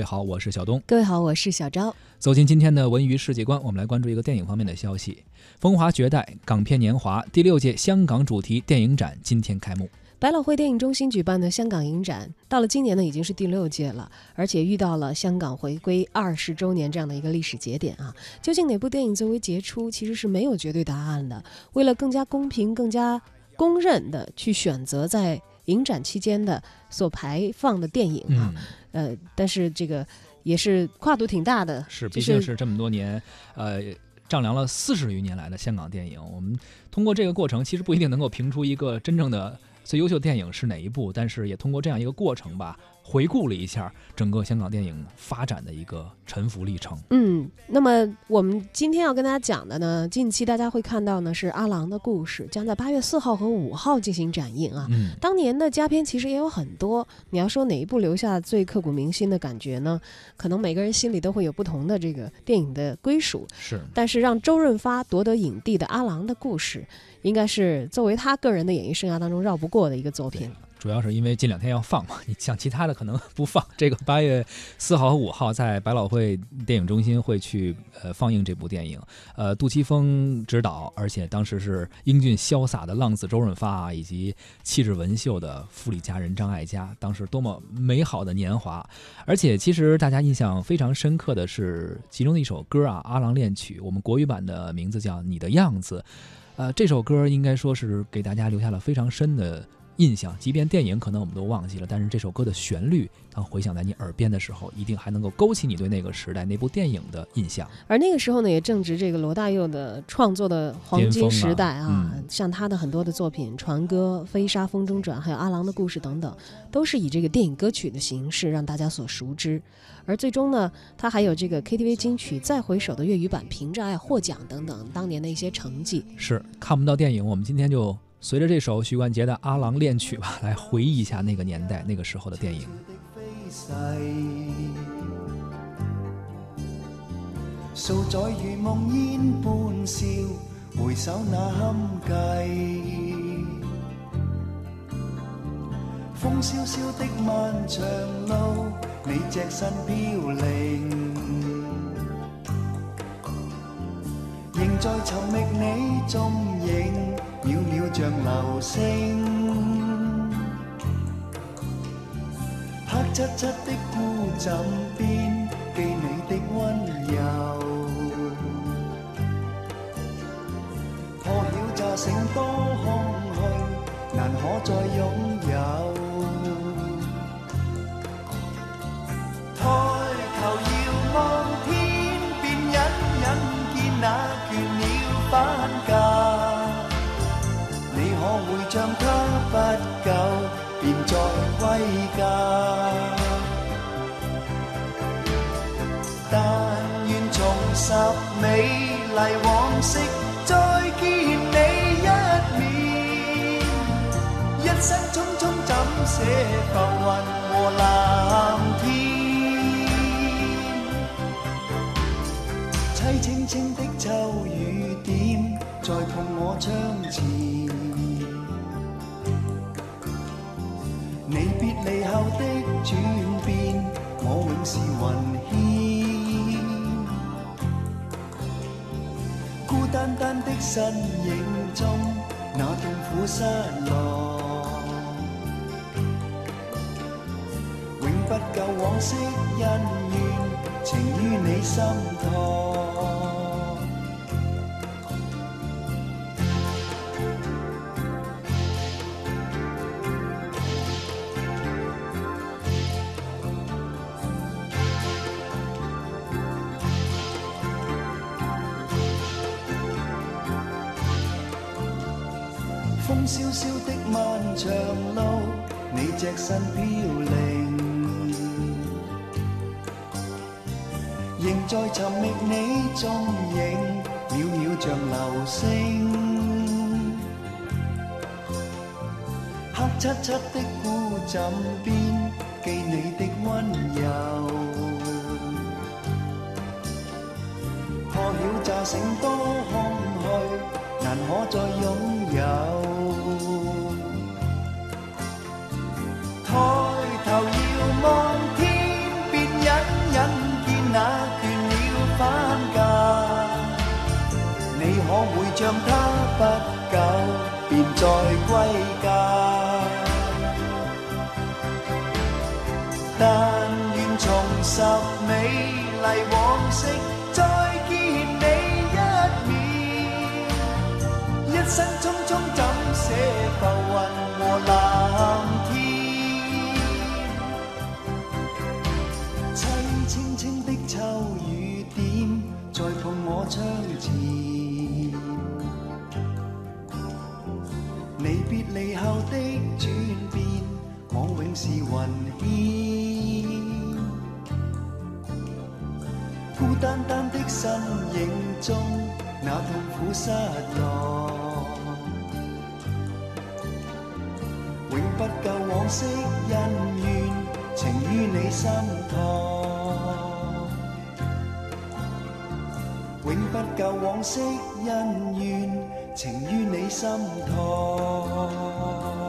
各位好，我是小东。各位好，我是小昭。走进今天的文娱世界观，我们来关注一个电影方面的消息。《风华绝代》港片年华第六届香港主题电影展今天开幕。百老汇电影中心举办的香港影展，到了今年呢，已经是第六届了，而且遇到了香港回归二十周年这样的一个历史节点啊。究竟哪部电影最为杰出，其实是没有绝对答案的。为了更加公平、更加公认的去选择在影展期间的所排放的电影啊，呃，但是这个也是跨度挺大的，是，毕竟是这么多年，呃，丈量了四十余年来的香港电影，我们通过这个过程，其实不一定能够评出一个真正的最优秀电影是哪一部，但是也通过这样一个过程吧。回顾了一下整个香港电影发展的一个沉浮历程。嗯，那么我们今天要跟大家讲的呢，近期大家会看到呢是《阿郎的故事》，将在八月四号和五号进行展映啊。嗯，当年的佳片其实也有很多，你要说哪一部留下最刻骨铭心的感觉呢？可能每个人心里都会有不同的这个电影的归属。是，但是让周润发夺得影帝的《阿郎的故事》，应该是作为他个人的演艺生涯当中绕不过的一个作品。主要是因为近两天要放嘛，你像其他的可能不放。这个八月四号和五号在百老汇电影中心会去呃放映这部电影，呃，杜琪峰执导，而且当时是英俊潇洒的浪子周润发啊以及气质文秀的富丽佳人张艾嘉，当时多么美好的年华！而且其实大家印象非常深刻的是其中的一首歌啊，《阿郎恋曲》，我们国语版的名字叫《你的样子》，呃，这首歌应该说是给大家留下了非常深的。印象，即便电影可能我们都忘记了，但是这首歌的旋律，当回响在你耳边的时候，一定还能够勾起你对那个时代那部电影的印象。而那个时候呢，也正值这个罗大佑的创作的黄金时代啊，像他的很多的作品，《船歌》《飞沙风中转》，还有《阿郎的故事》等等，都是以这个电影歌曲的形式让大家所熟知。而最终呢，他还有这个 KTV 金曲再回首的粤语版《凭着爱》获奖等等，当年的一些成绩。是看不到电影，我们今天就。随着这首许冠杰的《阿郎恋曲》吧，来回忆一下那个年代、那个时候的电影。数载如梦烟般笑，回首那堪计。风萧萧的漫长路，你只身飘零，仍在寻觅你踪影。渺渺像流星，黑漆漆的孤枕边，记你的温柔。破晓乍醒多空虚，难可再拥不久便再归家，但愿重拾美丽往昔，再见你一面。一生匆匆怎舍浮云和蓝天？凄清清的秋雨点，在碰我窗前。转变，我永是云牵。孤单单的身影中，那痛苦失落，永不够往昔恩怨，情于你心托。萧萧的漫长路，你只身飘零，仍在寻觅你踪影，渺渺像流星。黑漆漆的孤枕边，记你的温柔。破晓乍醒多空虚，难可再拥有。像他不久便再歸家？但願重拾美麗往昔，再見你一面。一生匆匆怎捨浮雲和藍天？凄清清的秋雨點，在碰我窗前。你別離後的转变，我永是云烟。孤单单的身影中，那痛苦失落，永不夠往昔恩怨情於你心托，永不夠往昔恩怨情于你心托。